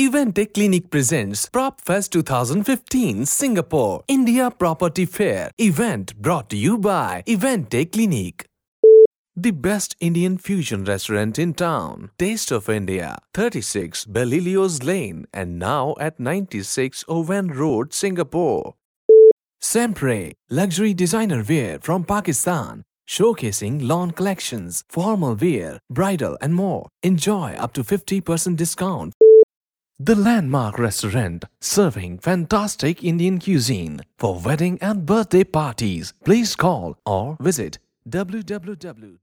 Eventec Clinic presents Prop Fest 2015 Singapore India Property Fair event brought to you by Eventec Clinic. The best Indian fusion restaurant in town, Taste of India, 36 Belilios Lane and now at 96 Owen Road, Singapore. Sempre, luxury designer wear from Pakistan, showcasing lawn collections, formal wear, bridal and more. Enjoy up to 50% discount. The Landmark Restaurant, serving fantastic Indian cuisine for wedding and birthday parties. Please call or visit www